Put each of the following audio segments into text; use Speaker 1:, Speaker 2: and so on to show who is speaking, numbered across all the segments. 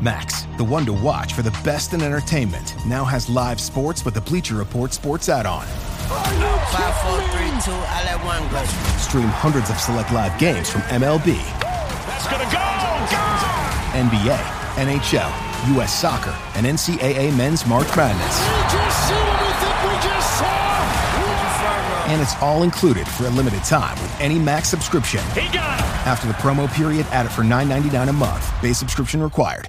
Speaker 1: Max, the one to watch for the best in entertainment, now has live sports with the Bleacher Report sports add-on.
Speaker 2: Five, four, three, two, I let one go.
Speaker 1: Stream hundreds of select live games from MLB.
Speaker 3: That's gonna go!
Speaker 1: NBA, NHL, U.S. Soccer, and NCAA Men's March Madness.
Speaker 3: We just seen what we think we just saw!
Speaker 1: And it's all included for a limited time with any Max subscription.
Speaker 3: He got him!
Speaker 1: After the promo period, add it for $9.99 a month. Base subscription required.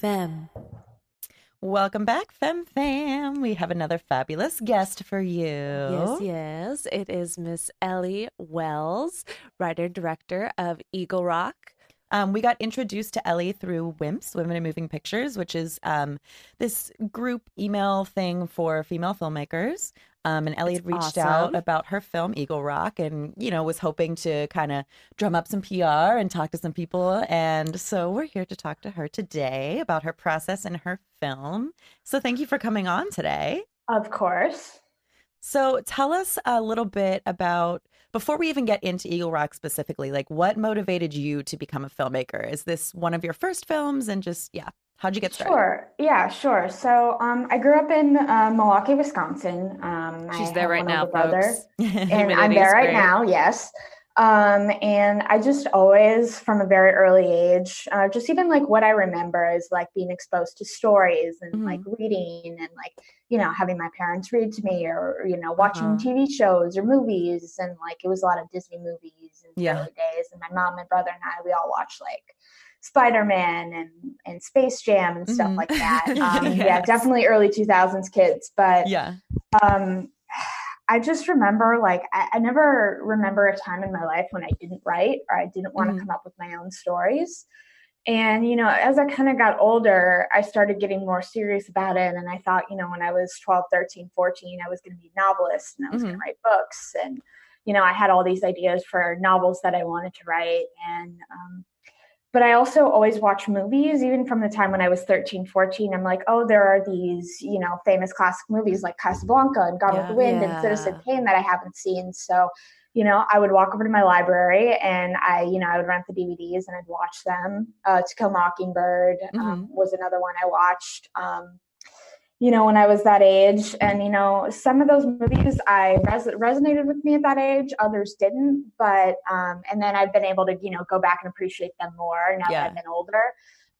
Speaker 4: Femme.
Speaker 5: Welcome back, Fem Fam. We have another fabulous guest for you.
Speaker 4: Yes, yes. It is Miss Ellie Wells, writer director of Eagle Rock.
Speaker 5: Um, we got introduced to Ellie through WIMPs, Women in Moving Pictures, which is um, this group email thing for female filmmakers. Um, and Elliot reached
Speaker 4: awesome.
Speaker 5: out about her film Eagle Rock, and you know was hoping to kind of drum up some PR and talk to some people. And so we're here to talk to her today about her process and her film. So thank you for coming on today.
Speaker 6: Of course.
Speaker 5: So tell us a little bit about before we even get into Eagle Rock specifically, like what motivated you to become a filmmaker? Is this one of your first films? And just yeah, how'd you get started?
Speaker 6: Sure. Yeah, sure. So um, I grew up in uh, Milwaukee, Wisconsin. Um, I
Speaker 4: She's there right now,
Speaker 6: brother, and I'm there right
Speaker 4: great.
Speaker 6: now. Yes. Um, and I just always, from a very early age, uh, just even like what I remember is like being exposed to stories and
Speaker 4: Mm-hmm.
Speaker 6: like reading and like you know having my parents read to me or you know watching
Speaker 5: Uh-huh.
Speaker 6: TV shows or movies and like it was a lot of Disney movies in the
Speaker 5: Yeah.
Speaker 6: early days. And my mom and brother and I, we all watched like Spider Man and and Space Jam and stuff
Speaker 5: Mhm.
Speaker 6: like that. Um, Yeah, definitely early 2000s kids, but
Speaker 5: Yeah.
Speaker 6: um i just remember like I, I never remember a time in my life when i didn't write or i didn't want to
Speaker 5: Mhm.
Speaker 6: come up with my own stories and you know as i kind of got older i started getting more serious about it and i thought you know when i was 12 13 14 i was going to be a novelist and i was going
Speaker 5: Mhm.
Speaker 6: to write books and you know i had all these ideas for novels that i wanted to write and um, but I also always watch movies, even from the time when I was 13, 14. I'm like, oh, there are these, you know, famous classic movies like Casablanca and Gone with the Wind
Speaker 4: Yeah.
Speaker 6: and Citizen Kane that I haven't seen. So, you know, I would walk over to my library and I, you know, I would rent the DVDs and I'd watch them. Uh, to Kill Mockingbird um, was another one I watched. Um, you know, when I was that age. And, you know, some of those movies I res- resonated with me at that age, others didn't. But, um, and then I've been able to, you know, go back and appreciate them more now
Speaker 5: Yeah.
Speaker 6: that I've been older.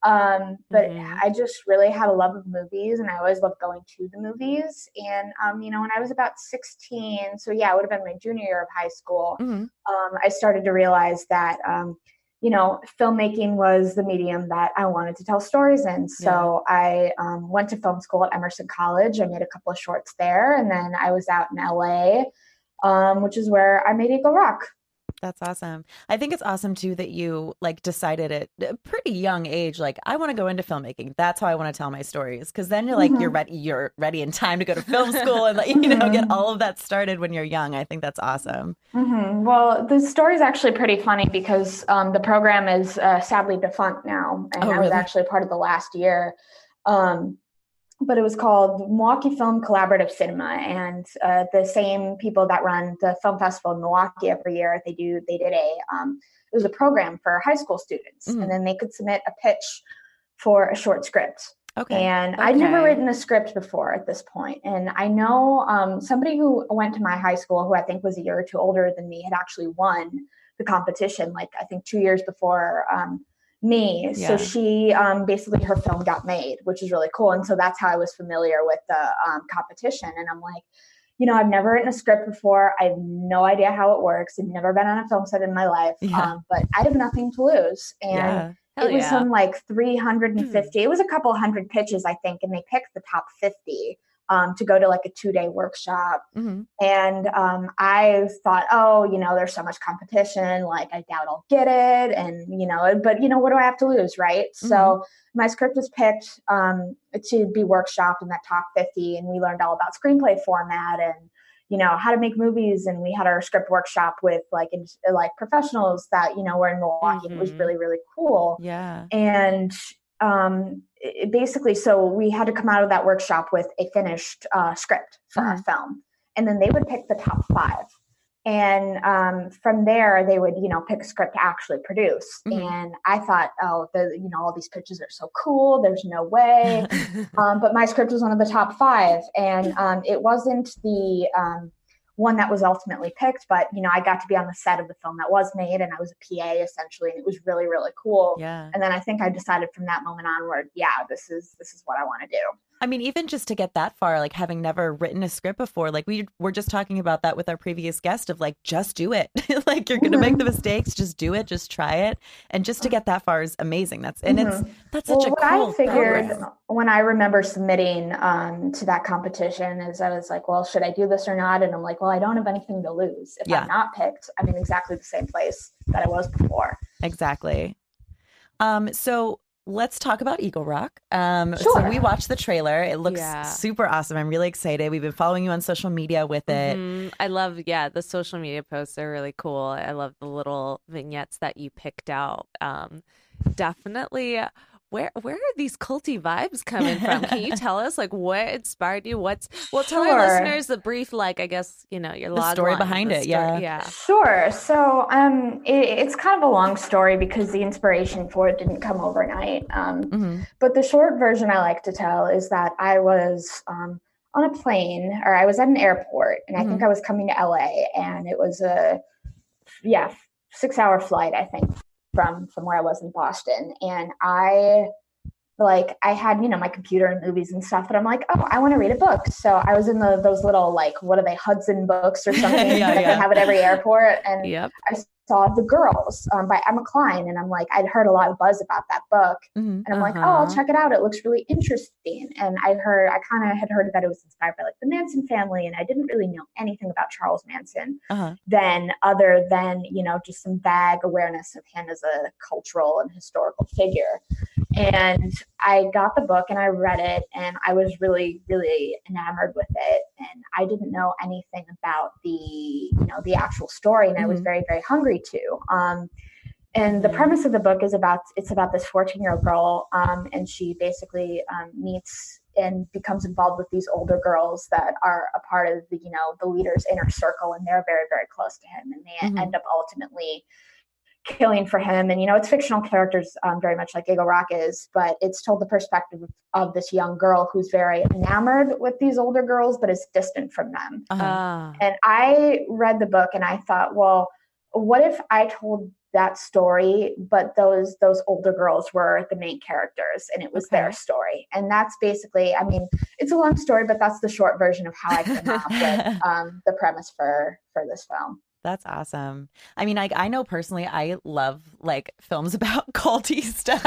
Speaker 6: Um, but
Speaker 4: Mhm.
Speaker 6: I just really had a love of movies and I always loved going to the movies. And, um, you know, when I was about 16, so yeah, it would have been my junior year of high school,
Speaker 5: Mhm.
Speaker 6: um, I started to realize that, um, you know, filmmaking was the medium that I wanted to tell stories in. So I um, went to film school at Emerson College. I made a couple of shorts there, and then I was out in LA, um, which is where I made Eagle Rock.
Speaker 5: That's awesome. I think it's awesome too that you like decided at a pretty young age, like I want to go into filmmaking. That's how I want to tell my stories. Because then you're like mm-hmm. you're ready, you're ready in time to go to film school and like you know mm-hmm. get all of that started when you're young. I think that's awesome.
Speaker 6: Mm-hmm. Well, the story is actually pretty funny because um, the program is uh, sadly defunct now, and oh, I was actually part of the last year. Um, but it was called Milwaukee Film Collaborative Cinema, and uh, the same people that run the film festival in Milwaukee every year they do they did a um, it was a program for high school students, mm-hmm. and then they could submit a pitch for a short script. Okay. And okay. I'd never written a script before at this point. And I know um, somebody who went to my high school, who I think was a year or two older than me, had actually won the competition, like I think two years before um, me. Yeah. So she um, basically her film got made, which is really cool. And so that's how I was familiar with the um, competition. And I'm like, you know, I've never written a script before. I have no idea how it works. I've never been on a film set in my life, yeah. um, but I have nothing to lose. And yeah. it was some like 350. Mm. It was a couple hundred pitches, I think, and they picked the top 50 um, to go to like a two day workshop. Mm-hmm. And um, I thought, oh, you know, there's so much competition. Like, I doubt I'll get it. And, you know, but, you know, what do I have to lose? Right. Mm-hmm. So my script was picked um, to be workshopped in that top 50. And we learned all about screenplay format and, you know how to make movies and we had our script workshop with like in, like professionals that you know were in milwaukee mm-hmm. it was mm-hmm. really really cool
Speaker 5: yeah
Speaker 6: and um, it basically, so we had to come out of that workshop with a finished uh, script for mm-hmm. our film, and then they would pick the top five, and um, from there they would, you know, pick a script to actually produce. Mm-hmm. And I thought, oh, the, you know, all these pitches are so cool. There's no way, um, but my script was one of the top five, and um, it wasn't the um, one that was ultimately picked but you know i got to be on the set of the film that was made and i was a pa essentially and it was really really cool.
Speaker 5: Yeah.
Speaker 6: And then i think i decided from that moment onward yeah this is this is what i want to do
Speaker 5: I mean, even just to get that far, like having never written a script before, like we were just talking about that with our previous guest of like, just do it. like you're going to mm-hmm. make the mistakes, just do it, just try it. And just to get that far is amazing. That's, and mm-hmm. it's, that's such well, a cool
Speaker 6: I figured
Speaker 5: program.
Speaker 6: when I remember submitting um, to that competition is I was like, well, should I do this or not? And I'm like, well, I don't have anything to lose. If yeah. I'm not picked, I'm in exactly the same place that I was before.
Speaker 5: Exactly. Um, so let's talk about Eagle Rock. Um,
Speaker 6: sure.
Speaker 5: So we watched the trailer. It looks yeah. super awesome. I'm really excited. We've been following you on social media with it. Mm-hmm.
Speaker 4: I love, yeah, the social media posts are really cool. I love the little vignettes that you picked out. Um, definitely where where are these culty vibes coming from? Can you tell us like what inspired you? What's well tell sure. our listeners the brief like I guess you know your
Speaker 5: the story
Speaker 4: line,
Speaker 5: behind it.
Speaker 4: Story,
Speaker 5: yeah,
Speaker 4: yeah.
Speaker 6: Sure. So um, it, it's kind of a long story because the inspiration for it didn't come overnight. Um, mm-hmm. but the short version I like to tell is that I was um, on a plane or I was at an airport and mm-hmm. I think mm-hmm. I was coming to LA and it was a yeah six hour flight I think from from where I was in Boston, and I like I had you know my computer and movies and stuff, but I'm like, oh, I want to read a book. So I was in the those little like what are they Hudson books or something yeah, that yeah. they have at every airport, and
Speaker 5: yep.
Speaker 6: I saw The Girls um, by Emma Cline. And I'm like, I'd heard a lot of buzz about that book. Mm-hmm. And I'm uh-huh. like, oh, I'll uh-huh. check it out. It looks really interesting. And I heard, I kind of had heard that it was inspired by like the Manson family. And I didn't really know anything about Charles Manson uh-huh. then, other than, you know, just some vague awareness of him as a cultural and historical figure. And I got the book and I read it and I was really, really enamored with it. And I didn't know anything about the, you know, the actual story. And. I was mm-hmm. very, very hungry to. Um, and the premise of the book is about it's about this 14 year old girl um, and she basically um, meets and becomes involved with these older girls that are a part of the you know the leader's inner circle and they're very very close to him and they mm-hmm. end up ultimately killing for him. And, you know, it's fictional characters um, very much like Eagle Rock is, but it's told the perspective of this young girl who's very enamored with these older girls, but is distant from them. Uh-huh. And I read the book and I thought, well, what if I told that story but those those older girls were the main characters and it was okay. their story and that's basically i mean it's a long story but that's the short version of how i came up with um, the premise for for this film
Speaker 5: that's awesome. I mean, I I know personally, I love like films about culty stuff,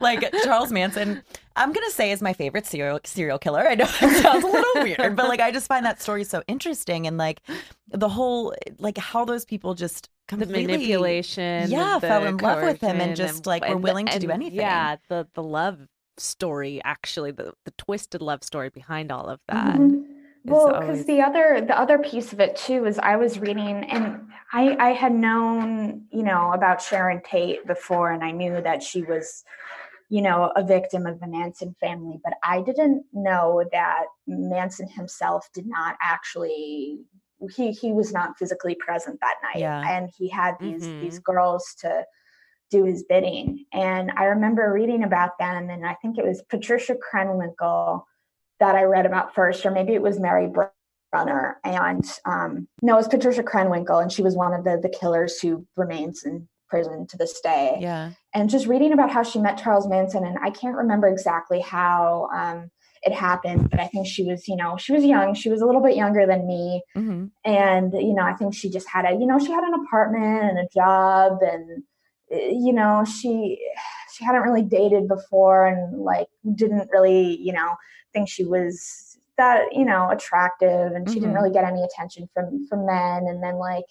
Speaker 5: like Charles Manson. I'm gonna say is my favorite serial serial killer. I know it sounds a little weird, but like I just find that story so interesting and like the whole like how those people just completely
Speaker 4: the manipulation,
Speaker 5: yeah, fell in love with him and just
Speaker 4: and-
Speaker 5: like were willing to do anything.
Speaker 4: Yeah, the the love story actually, the the twisted love story behind all of that.
Speaker 6: Mhm. Well, because
Speaker 4: always-
Speaker 6: the other the other piece of it too is I was reading and I I had known you know about Sharon Tate before and I knew that she was you know a victim of the Manson family, but I didn't know that Manson himself did not actually he he was not physically present that night
Speaker 5: Yeah.
Speaker 6: and he had these
Speaker 4: Mhm.
Speaker 6: these girls to do his bidding and I remember reading about them and I think it was Patricia Krenwinkel that I read about first, or maybe it was Mary Brunner. And um, no, it was Patricia Krenwinkel, and she was one of the the killers who remains in prison to this day.
Speaker 5: Yeah.
Speaker 6: And just reading about how she met Charles Manson, and I can't remember exactly how um, it happened, but I think she was, you know, she was young. She was a little bit younger than me,
Speaker 5: hmm
Speaker 6: and you know, I think she just had a, you know, she had an apartment and a job, and uh, you know, she she hadn't really dated before, and like didn't really, you know, think she was that you know attractive, and she didn't
Speaker 5: Mhm.
Speaker 6: really get any attention from from men, and then like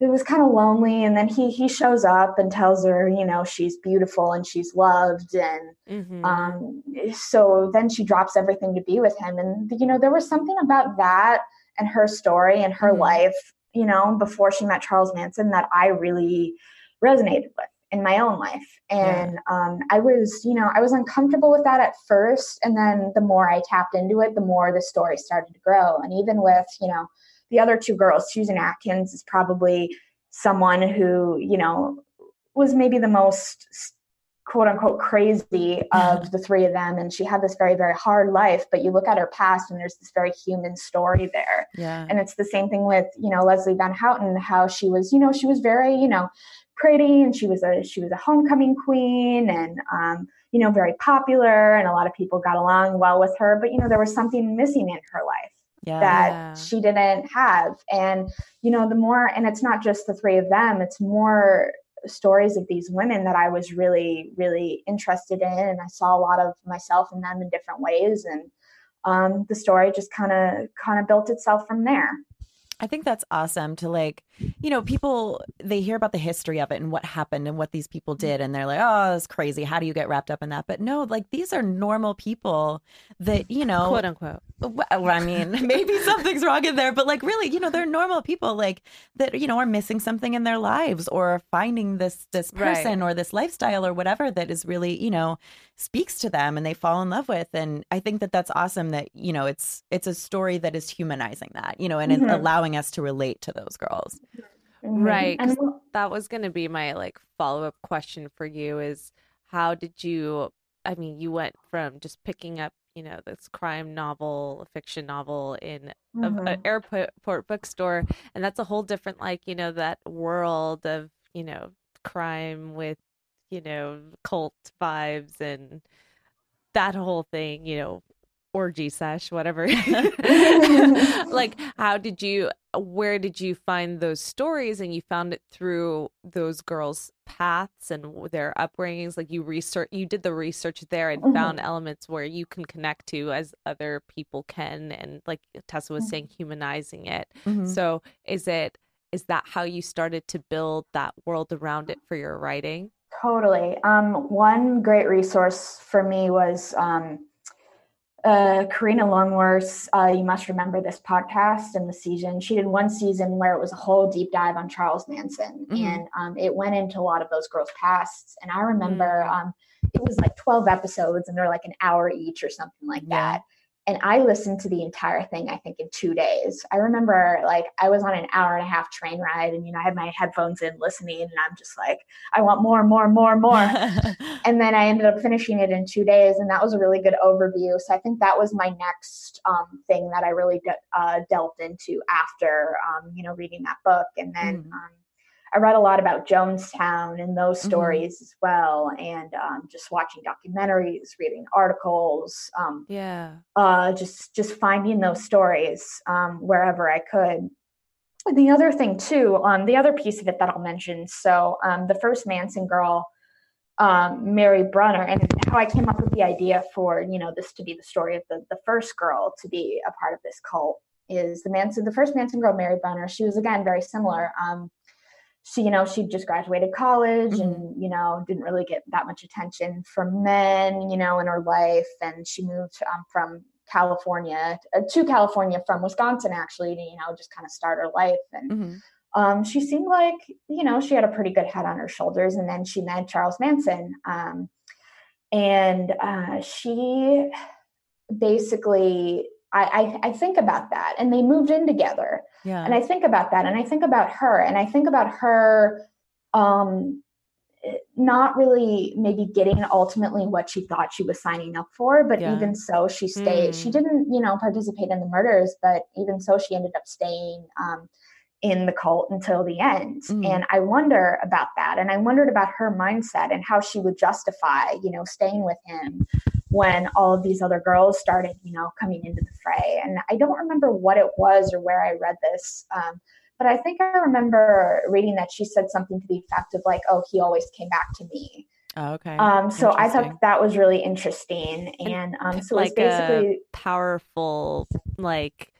Speaker 6: it was kind of lonely, and then he he shows up and tells her, you know, she's beautiful and she's loved, and
Speaker 4: Mhm.
Speaker 6: um, so then she drops everything to be with him. And, you know, there was something about that and her story and her
Speaker 5: Mhm.
Speaker 6: life, you know, before she met Charles Manson that I really resonated with in my own life. And um, I was, you know, I was uncomfortable with that at first. And then the more I tapped into it, the more the story started to grow. And even with, you know, the other two girls, Susan Atkins is probably someone who, you know, was maybe the most quote unquote crazy of the three of them and she had this very very hard life but you look at her past and there's this very human story there
Speaker 5: Yeah.
Speaker 6: and it's the same thing with you know leslie van houten how she was you know she was very you know pretty and she was a she was a homecoming queen and um you know very popular and a lot of people got along well with her but you know there was something missing in her life
Speaker 5: Yeah.
Speaker 6: that she didn't have. And, you know, the more, and it's not just the three of them, it's more stories of these women that I was really, really interested in. And I saw a lot of myself in them in different ways. And um, the story just kind of, kind of built itself from there.
Speaker 5: I think that's awesome to like, you know, people they hear about the history of it and what happened and what these people did and they're like, "Oh, that's crazy. How do you get wrapped up in that?" But no, like these are normal people that, you know,
Speaker 4: quote unquote.
Speaker 5: Well, I mean, maybe something's wrong in there, but like really, you know, they're normal people like that, you know, are missing something in their lives or finding this this
Speaker 4: Right.
Speaker 5: person or this lifestyle or whatever that is really, you know, speaks to them and they fall in love with. And I think that that's awesome that, you know, it's it's a story that is humanizing that, you know, and
Speaker 6: Mhm.
Speaker 5: allowing us to relate to those girls.
Speaker 6: Mhm.
Speaker 4: Right,
Speaker 6: And
Speaker 4: 'cause that was going to be my like follow-up question for you is how did you I mean you went from just picking up you know this crime novel fiction novel in a, an airport bookstore and that's a whole different like you know that world of you know crime with you know cult vibes and that whole thing you know orgy sesh whatever. Like how did you where did you find those stories? And you found it through those girls paths and their upbringings? Like you research you did the research there and found elements where you can connect to as other people can. And like tessa was saying humanizing it.
Speaker 5: Mhm.
Speaker 4: so is it is that how you started to build that world around it for your writing?
Speaker 6: Totally. Um, one great resource for me was um, uh, Karina Longworth. Uh, you must remember this podcast and the season. She did one season where it was a whole deep dive on Charles Manson,
Speaker 5: Mhm.
Speaker 6: and um, it went into a lot of those girls' pasts. And I remember um, it was like 12 episodes, and they're like an hour each or something like
Speaker 5: Yeah.
Speaker 6: that. And I listened to the entire thing, I think, in two days. I remember like I was on an hour and a half train ride, and you know, I had my headphones in listening, and I'm just like, I want more, more, more, more. and then I ended up finishing it in two days, and that was a really good overview. So I think that was my next um, thing that I really de- uh, delved into after, um, you know, reading that book. And then
Speaker 5: Mm.
Speaker 6: um, I read a lot about Jonestown and those
Speaker 5: Mhm.
Speaker 6: stories as well, and um, just watching documentaries, reading articles, um,
Speaker 4: yeah
Speaker 6: uh, just just finding those stories um, wherever I could. And the other thing too, um, the other piece of it that I'll mention. So um, the first Manson girl um, Mary Brunner and how I came up with the idea for you know this to be the story of the the first girl to be a part of this cult is the Manson the first Manson girl Mary Brunner. She was again very similar. Um, she you know she just graduated college mm-hmm. and you know didn't really get that much attention from men you know in her life and she moved um, from California uh, to California from Wisconsin actually to you know just kind of start her life and. Mm-hmm um, she seemed like you know she had a pretty good head on her shoulders and then she met charles manson um, and uh, she basically I, I, I think about that and they moved in together yeah. and i think about that and i think about her and i think about her um, not really maybe getting ultimately what she thought she was signing up for but yeah. even so she stayed mm. she didn't you know participate in the murders but even so she ended up staying um, in the cult until the end. Mm. And I wonder about that. And I wondered about her mindset and how she would justify, you know, staying with him when all of these other girls started, you know, coming into the fray. And I don't remember what it was or where I read this. Um, but I think I remember reading that she said something to the effect of like, "Oh, he always came back to me."
Speaker 5: Oh, okay.
Speaker 6: Um, so I thought that was really interesting, and um, so like it's basically
Speaker 4: powerful, like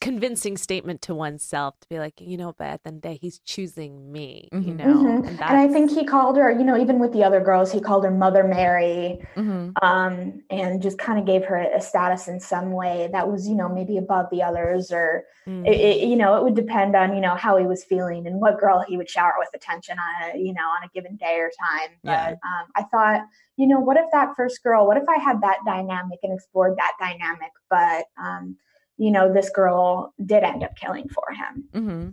Speaker 4: convincing statement to oneself to be like, you know, but at the end of the day, he's choosing me, mm-hmm. you know.
Speaker 6: Mm-hmm. And, and, I think he called her, you know, even with the other girls, he called her Mother Mary, mm-hmm. um, and just kind of gave her a status in some way that was, you know, maybe above the others, or it, it, mm. you know, it would depend on, you know, how he was feeling and what girl he would shower with attention on, a, you know, on a given day or time. But yeah. um, I thought, you know, what if that first girl, what if I had that dynamic and explored that dynamic, but um, you know, this girl did end up killing for him.
Speaker 5: Mm-hmm.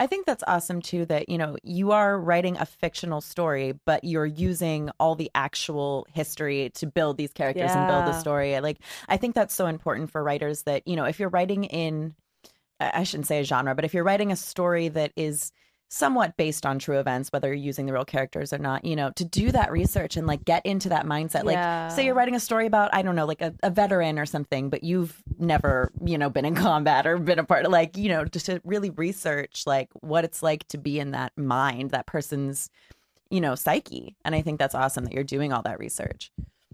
Speaker 5: I think that's awesome too that, you know, you are writing a fictional story, but you're using all the actual history to build these characters yeah. and build the story. Like, I think that's so important for writers that, you know, if you're writing in, I shouldn't say a genre, but if you're writing a story that is somewhat based on true events, whether you're using the real characters or not, you know, to do that research and like get into that mindset. Yeah. Like, say you're writing a story about, I don't know, like a, a, veteran or something, but you've never, you know, been in combat or been a part of like, you know, just to really research like what it's like to be in that mind, that person's, you know, psyche. And I think that's awesome that you're doing all that research.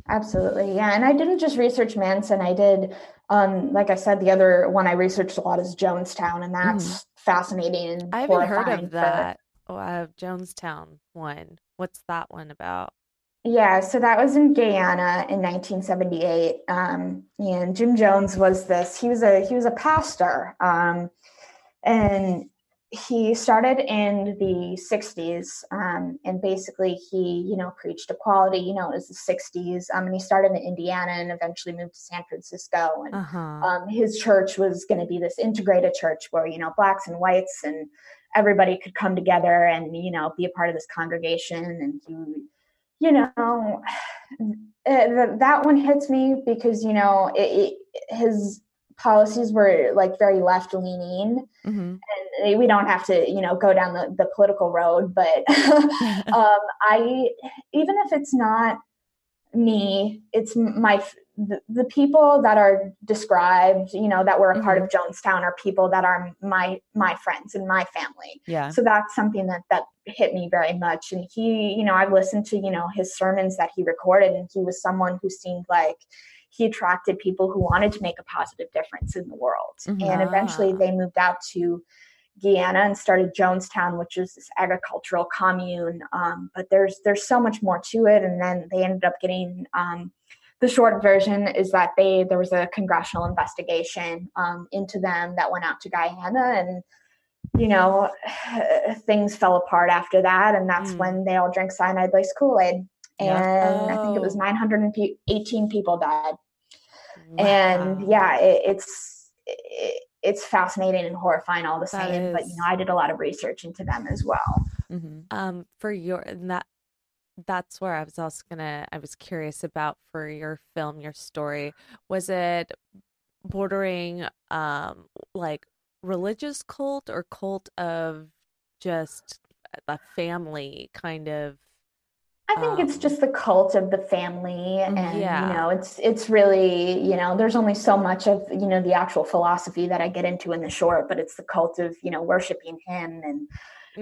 Speaker 6: Absolutely. Yeah. And I didn't just research Manson. I did, um, like I said, the other one I researched a lot is Jonestown, and that's mm fascinating.
Speaker 4: I haven't heard of that. For... Oh, uh, Jonestown one. What's that one about?
Speaker 6: Yeah, so that was in Guyana in 1978, um, and Jim Jones was this. He was a he was a pastor, um, and he started in the 60s um, and basically he you know preached equality you know it was the 60s um, and he started in indiana and eventually moved to san francisco and uh-huh. um, his church was going to be this integrated church where you know blacks and whites and everybody could come together and you know be a part of this congregation and he you know uh, that one hits me because you know it, it, his policies were like very left leaning mm-hmm. and we don't have to you know go down the, the political road but um, i even if it's not me it's my the, the, people that are described you know that were a mm-hmm. part of jonestown are people that are my my friends and my family
Speaker 5: yeah
Speaker 6: so that's something that that hit me very much and he you know i've listened to you know his sermons that he recorded and he was someone who seemed like he attracted people who wanted to make a positive difference in the world. Mm-hmm. And eventually they moved out to Guyana and started Jonestown, which is this agricultural commune. Um, but there's there's so much more to it. And then they ended up getting um, the short version is that they there was a congressional investigation um, into them that went out to Guyana and you know things fell apart after that and that's mm. when they all drank cyanide laced kool-aid and yeah. oh. i think it was 918 people died Wow. And yeah, it, it's it, it's fascinating and horrifying all the that same. Is... But you know, I did a lot of research into them as well.
Speaker 4: Mm-hmm. Um, for your that that's where I was also gonna I was curious about for your film, your story. Was it bordering um like religious cult or cult of just a family kind of
Speaker 6: I think um, it's just the cult of the family and yeah. you know it's it's really you know there's only so much of you know the actual philosophy that I get into in the short but it's the cult of you know worshiping him and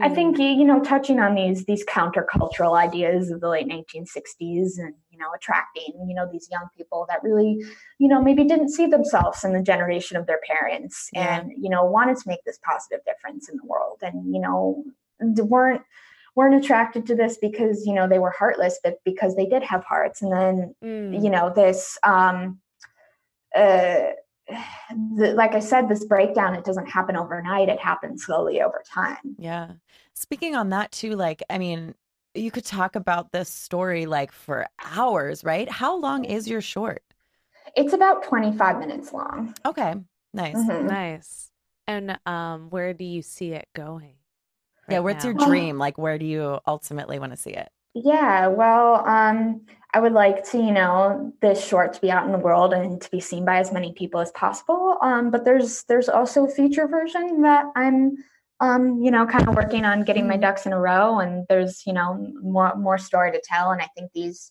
Speaker 6: I think you know, touching on these these countercultural ideas of the late 1960s, and you know, attracting you know these young people that really, you know, maybe didn't see themselves in the generation of their parents,
Speaker 5: Yeah.
Speaker 6: and you know, wanted to make this positive difference in the world, and you know, weren't weren't attracted to this because you know they were heartless, but because they did have hearts, and then
Speaker 4: Mm.
Speaker 6: you know this um uh the, like i said this breakdown it doesn't happen overnight it happens slowly over time
Speaker 5: Yeah. Speaking on that too, like, I mean, you could talk about this story like for hours, right? How long is your short?
Speaker 6: it's about 25 minutes long
Speaker 5: Okay. Nice.
Speaker 6: Mhm.
Speaker 4: Nice. And um, where do you see it going?
Speaker 5: Yeah.
Speaker 4: right
Speaker 5: What's your dream? Like, where do you ultimately want to see it?
Speaker 6: yeah well um i would like to you know this short to be out in the world and to be seen by as many people as possible um but there's there's also a feature version that i'm um you know kind of working on getting my ducks in a row and there's you know more more story to tell and i think these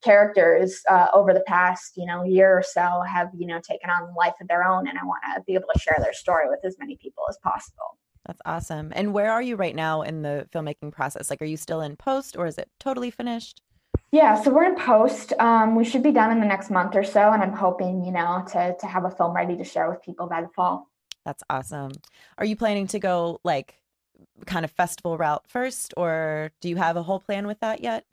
Speaker 6: characters uh, over the past you know year or so have you know taken on life of their own and i want to be able to share their story with as many people as possible
Speaker 5: That's awesome. And where are you right now in the filmmaking process? Like, are you still in post or is it totally finished?
Speaker 6: Yeah, so we're in post. Um, we should be done in the next month or so, and I'm hoping, you know, to to have a film ready to share with people by the fall.
Speaker 5: That's awesome. Are you planning to go like kind of festival route first, or do you have a whole plan with that yet?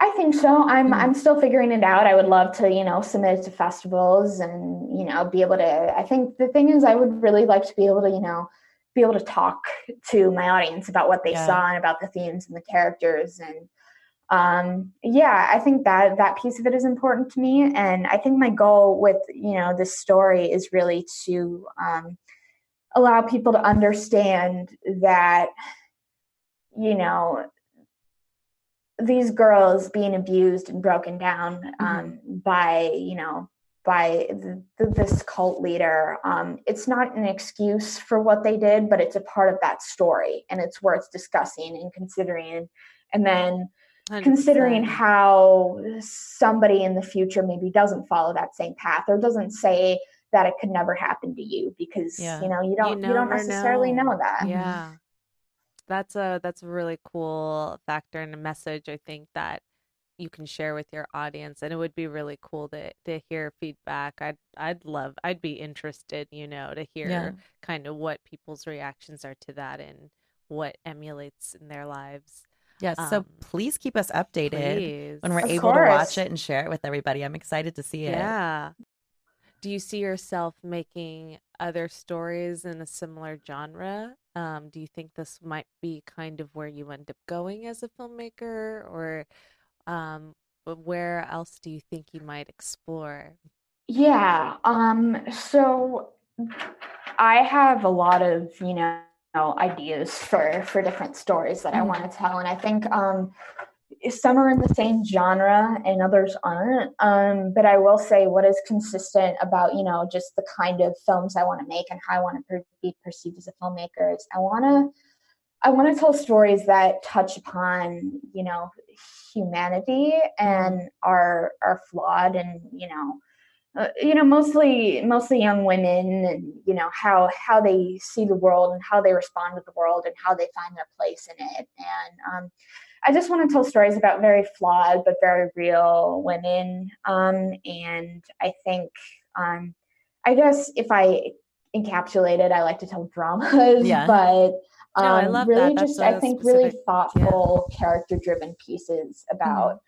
Speaker 6: I think so. I'm
Speaker 5: Mhm.
Speaker 6: I'm still figuring it out. I would love to, you know, submit it to festivals and, you know, be able to I think the thing is I would really like to be able to, you know, be able to talk to my audience about what they
Speaker 5: Yeah.
Speaker 6: saw and about the themes and the characters and um yeah i think that that piece of it is important to me and i think my goal with you know this story is really to um allow people to understand that you know these girls being abused and broken down um, by you know by th- th- this cult leader um, it's not an excuse for what they did but it's a part of that story and it's worth discussing and considering and then considering
Speaker 4: 100%.
Speaker 6: how somebody in the future maybe doesn't follow that same path or doesn't say that it could never happen to you because
Speaker 5: Yeah.
Speaker 6: you know you don't you, don't
Speaker 4: never
Speaker 6: necessarily know, that
Speaker 4: Yeah. That's a that's a really cool factor and a message I think that you can share with your audience and it would be really cool to to hear feedback. I'd I'd love I'd be interested, you know, to hear kind of what people's reactions are to that and what emulates in their lives.
Speaker 5: Yes. so
Speaker 4: Um,
Speaker 5: please keep us updated
Speaker 4: Please.
Speaker 5: when we're
Speaker 6: Of
Speaker 5: able to watch it and share it with everybody. I'm excited to see it.
Speaker 4: Yeah. Do you see yourself making other stories in a similar genre? Um, do you think this might be kind of where you end up going as a filmmaker, or um, but where else do you think you might explore?
Speaker 6: Yeah. Um, so I have a lot of, you know, ideas for for different stories that I
Speaker 5: Mhm.
Speaker 6: want to tell. And I think um some are in the same genre and others aren't. Um, but I will say what is consistent about, you know, just the kind of films I want to make and how I want to per- be perceived as a filmmaker is I want to I want to tell stories that touch upon, you know, humanity and are are flawed and, you know, uh, you know mostly mostly young women and you know how how they see the world and how they respond to the world and how they find their place in it. And um, i just want to tell stories about very flawed but very real women. Um, and i think um, i guess if i encapsulate it i like to tell dramas
Speaker 5: Yeah.
Speaker 6: but um,
Speaker 4: No, I love
Speaker 6: really
Speaker 4: that.
Speaker 6: Just i think really
Speaker 4: specific-
Speaker 6: thoughtful character driven pieces about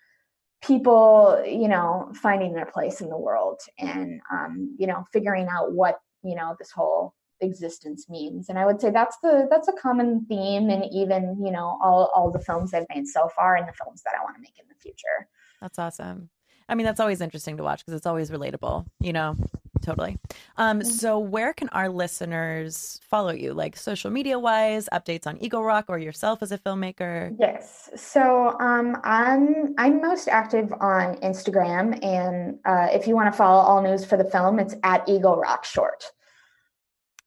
Speaker 6: people you know finding their place in the world and um, you know figuring out what you know this whole existence means and i would say that's the that's a common theme in even you know all all the films i've made so far and the films that i want to make in the future
Speaker 5: That's awesome. I mean, that's always interesting to watch because it's always relatable, you know? Totally. Um, so where can our listeners follow you? Like social media wise, updates on Eagle Rock or yourself as a filmmaker?
Speaker 6: yes so um, i'm i'm most active on instagram and uh, if you want to follow all news for the film it's at eagle rock short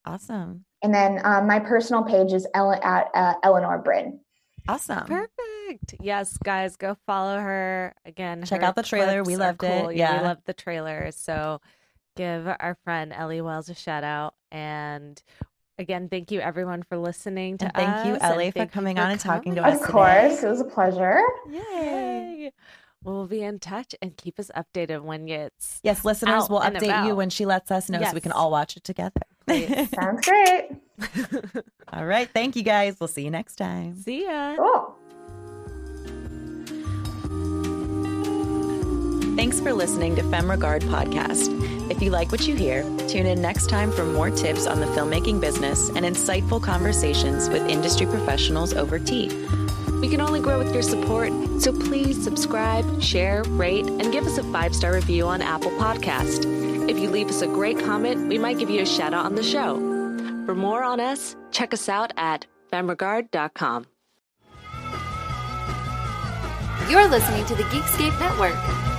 Speaker 5: Awesome.
Speaker 6: and then um, my personal page is Ellen, at uh, eleanor bryn
Speaker 5: Awesome.
Speaker 4: Perfect. Yes, guys, go follow her again.
Speaker 5: Check
Speaker 4: her
Speaker 5: out the trailer. We
Speaker 4: clips are
Speaker 5: loved it. Yeah.
Speaker 4: we loved the trailer. So give our friend Ellie Wells a shout out. And
Speaker 7: Again, thank you everyone for listening to
Speaker 8: and thank you,
Speaker 7: us,
Speaker 8: Ellie,
Speaker 7: and
Speaker 8: for
Speaker 7: thank you
Speaker 8: coming
Speaker 7: for
Speaker 8: on and talking to us
Speaker 6: Of
Speaker 8: today.
Speaker 6: course, it was a pleasure.
Speaker 7: Yay! We'll be in touch and keep us updated when it's
Speaker 8: Yes, listeners,
Speaker 7: out
Speaker 8: we'll
Speaker 7: and
Speaker 8: update you when she lets us know so we can all watch it together.
Speaker 6: Sounds great.
Speaker 8: all right. Thank you guys. We'll see you next time.
Speaker 7: See ya.
Speaker 6: Cool.
Speaker 5: Thanks for listening to Femme Regard Podcast. If you like what you hear, tune in next time for more tips on the filmmaking business and insightful conversations with industry professionals over tea.
Speaker 4: We can only grow with your support, so please subscribe, share, rate, and give us a five star review on Apple Podcast. If you leave us a great comment, we might give you a shout out on the show. For more on us, check us out at femregard.com.
Speaker 9: You're listening to the Geekscape Network.